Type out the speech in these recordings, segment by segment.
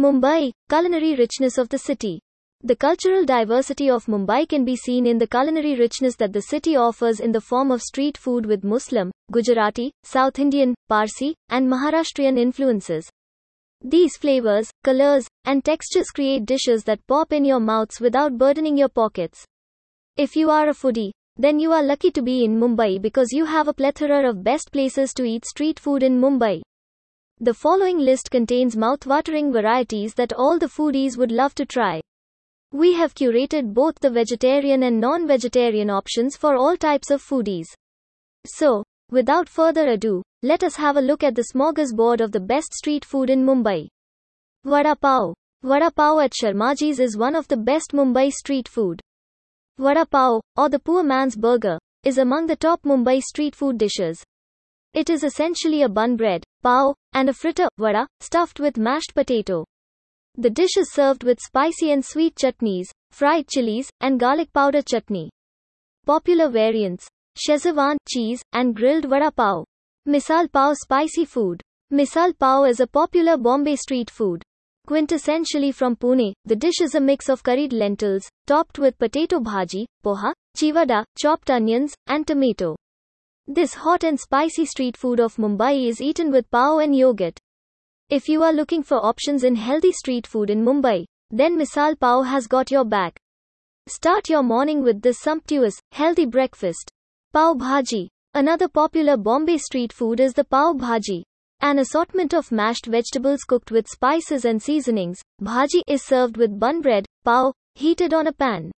Mumbai, culinary richness of the city. The cultural diversity of Mumbai can be seen in the culinary richness that the city offers in the form of street food with Muslim, Gujarati, South Indian, Parsi, and Maharashtrian influences. These flavors, colors, and textures create dishes that pop in your mouths without burdening your pockets. If you are a foodie, then you are lucky to be in Mumbai because you have a plethora of best places to eat street food in Mumbai. The following list contains mouth-watering varieties that all the foodies would love to try. We have curated both the vegetarian and non-vegetarian options for all types of foodies. So, without further ado, let us have a look at the smorgasbord of the best street food in Mumbai. Vada Pav. Vada Pav at Sharmaji's is one of the best Mumbai street food. Vada Pav, or the poor man's burger, is among the top Mumbai street food dishes. It is essentially a bun bread, pav, and a fritter, vada, stuffed with mashed potato. The dish is served with spicy and sweet chutneys, fried chilies, and garlic powder chutney. Popular variants Szechuan cheese and grilled vada pav. Misal pav spicy food. Misal pav is a popular Bombay street food. Quintessentially from Pune, the dish is a mix of curried lentils, topped with potato bhaji, poha, chivada, chopped onions, and tomato. This hot and spicy street food of Mumbai is eaten with pav and yogurt. If you are looking for options in healthy street food in Mumbai, then Misal Pav has got your back. Start your morning with this sumptuous, healthy breakfast. Pav Bhaji. Another popular Bombay street food is the Pav Bhaji. An assortment of mashed vegetables cooked with spices and seasonings, bhaji is served with bun bread, pav, heated on a pan.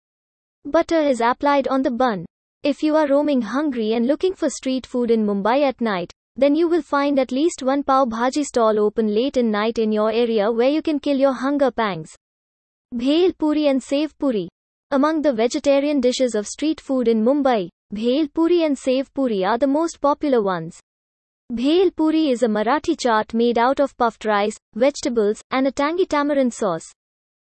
Butter is applied on the bun. If you are roaming hungry and looking for street food in Mumbai at night, then you will find at least one pav bhaji stall open late in night in your area where you can kill your hunger pangs. Bhel puri and sev puri. Among the vegetarian dishes of street food in Mumbai, bhel puri and sev puri are the most popular ones. Bhel puri is a Marathi chaat made out of puffed rice, vegetables, and a tangy tamarind sauce.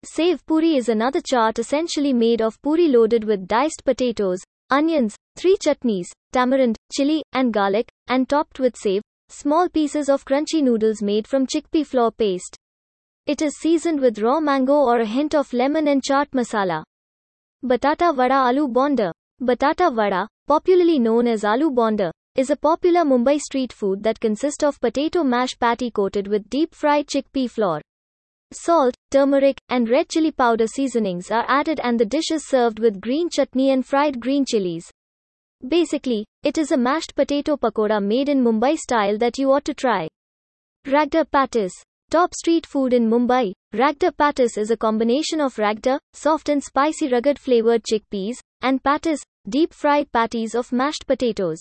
Sev puri is another chaat essentially made of puri loaded with diced potatoes, onions, three chutneys, tamarind, chili, and garlic, and topped with sev, small pieces of crunchy noodles made from chickpea flour paste. It is seasoned with raw mango or a hint of lemon and chaat masala. Batata vada aloo bonda. Batata vada, popularly known as aloo bonda, is a popular Mumbai street food that consists of potato mash patty coated with deep fried chickpea flour. Salt, turmeric, and red chili powder seasonings are added and the dish is served with green chutney and fried green chilies. Basically, it is a mashed potato pakoda made in Mumbai style that you ought to try. Ragda Patties. Top street food in Mumbai, Ragda Patties is a combination of ragda, soft and spicy rugged flavored chickpeas, and patties, deep fried patties of mashed potatoes.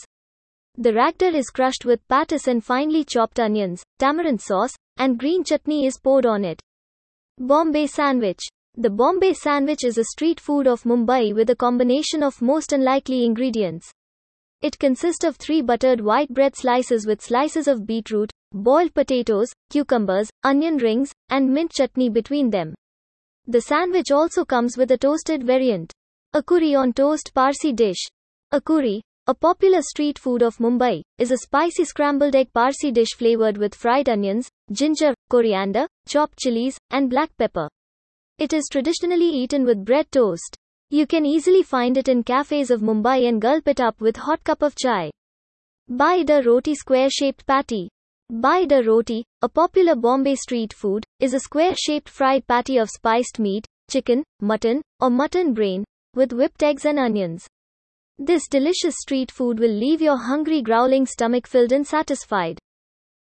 The ragda is crushed with patties and finely chopped onions, tamarind sauce, and green chutney is poured on it. Bombay Sandwich. The Bombay Sandwich is a street food of Mumbai with a combination of most unlikely ingredients. It consists of three buttered white bread slices with slices of beetroot, boiled potatoes, cucumbers, onion rings, and mint chutney between them. The sandwich also comes with a toasted variant. Akuri on toast Parsi dish. Akuri, a popular street food of Mumbai, is a spicy scrambled egg Parsi dish flavored with fried onions, ginger, coriander, chopped chilies, and black pepper. It is traditionally eaten with bread toast. You can easily find it in cafes of Mumbai and gulp it up with hot cup of chai. Baida roti square-shaped patty. Baida roti, a popular Bombay street food, is a square-shaped fried patty of spiced meat, chicken, mutton, or mutton brain, with whipped eggs and onions. This delicious street food will leave your hungry growling stomach filled and satisfied.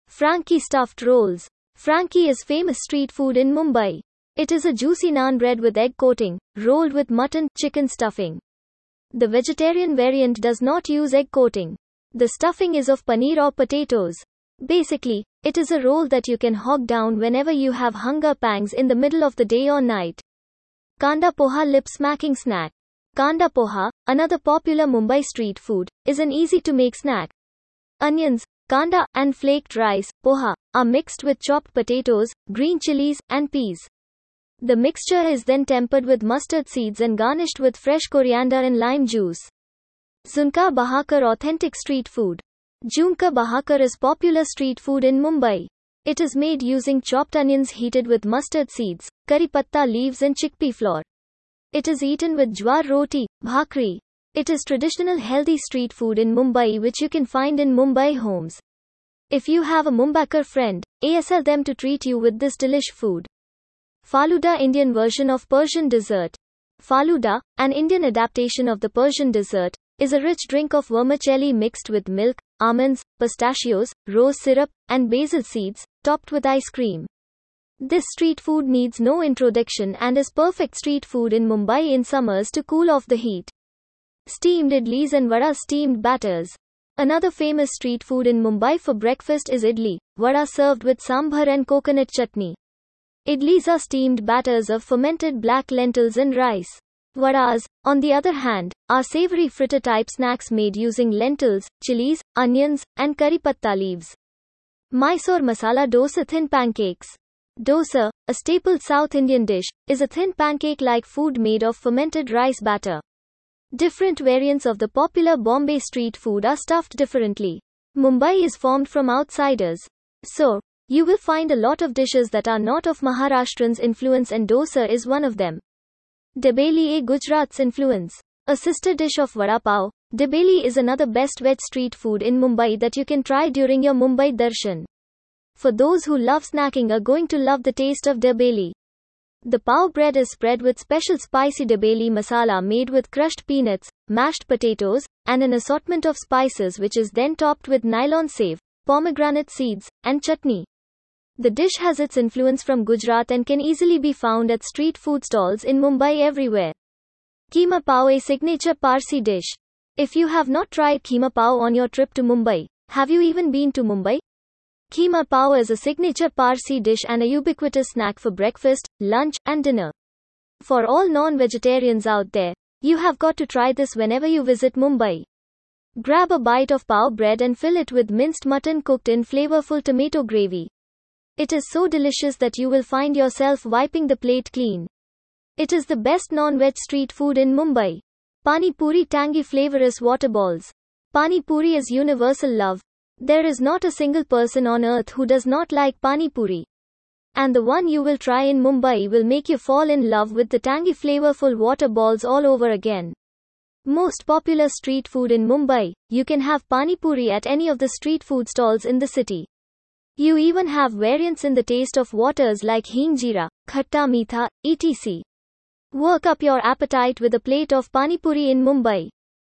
Frankie stuffed rolls. Frankie is famous street food in Mumbai. It is a juicy naan bread with egg coating, rolled with mutton, chicken stuffing. The vegetarian variant does not use egg coating. The stuffing is of paneer or potatoes. Basically, it is a roll that you can hog down whenever you have hunger pangs in the middle of the day or night. Kanda poha lip smacking snack. Kanda poha, another popular Mumbai street food, is an easy to make snack. Onions, kanda, and flaked rice, poha, are mixed with chopped potatoes, green chilies, and peas. The mixture is then tempered with mustard seeds and garnished with fresh coriander and lime juice. Zunka Bhakar authentic street food. Zunka Bhakar is popular street food in Mumbai. It is made using chopped onions heated with mustard seeds, curry patta leaves and chickpea flour. It is eaten with jwar roti, bhakri. It is traditional healthy street food in Mumbai which you can find in Mumbai homes. If you have a Mumbaikar friend, ASL them to treat you with this delish food. Faluda Indian version of Persian dessert. Faluda, an Indian adaptation of the Persian dessert, is a rich drink of vermicelli mixed with milk, almonds, pistachios, rose syrup, and basil seeds, topped with ice cream. This street food needs no introduction and is perfect street food in Mumbai in summers to cool off the heat. Steamed idlis and vada steamed batters. Another famous street food in Mumbai for breakfast is idli, vada served with sambar and coconut chutney. Idlis are steamed batters of fermented black lentils and rice. Vadas, on the other hand, are savory fritter type snacks made using lentils, chilies, onions, and curry patta leaves. Mysore masala dosa thin pancakes. Dosa, a staple South Indian dish, is a thin pancake like food made of fermented rice batter. Different variants of the popular Bombay street food are stuffed differently. Mumbai is formed from outsiders. So, you will find a lot of dishes that are not of Maharashtrians' influence and dosa is one of them. Dabeli a Gujarat's influence. A sister dish of vada pav, Dabeli is another best veg street food in Mumbai that you can try during your Mumbai darshan. For those who love snacking are going to love the taste of Dabeli. The pav bread is spread with special spicy Dabeli masala made with crushed peanuts, mashed potatoes, and an assortment of spices which is then topped with nylon sev, pomegranate seeds, and chutney. The dish has its influence from Gujarat and can easily be found at street food stalls in Mumbai everywhere. Keema Pav a signature Parsi dish. If you have not tried Keema Pav on your trip to Mumbai, have you even been to Mumbai? Keema Pav is a signature Parsi dish and a ubiquitous snack for breakfast, lunch, and dinner. For all non-vegetarians out there, you have got to try this whenever you visit Mumbai. Grab a bite of pav bread and fill it with minced mutton cooked in flavorful tomato gravy. It is so delicious that you will find yourself wiping the plate clean. It is the best non-veg street food in Mumbai. Pani Puri tangy flavorous water balls. Pani Puri is universal love. There is not a single person on earth who does not like Pani Puri. And the one you will try in Mumbai will make you fall in love with the tangy flavorful water balls all over again. Most popular street food in Mumbai, you can have Pani Puri at any of the street food stalls in the city. You even have variants in the taste of waters like hing jeera, khatta meetha, etc. Work up your appetite with a plate of pani puri in Mumbai.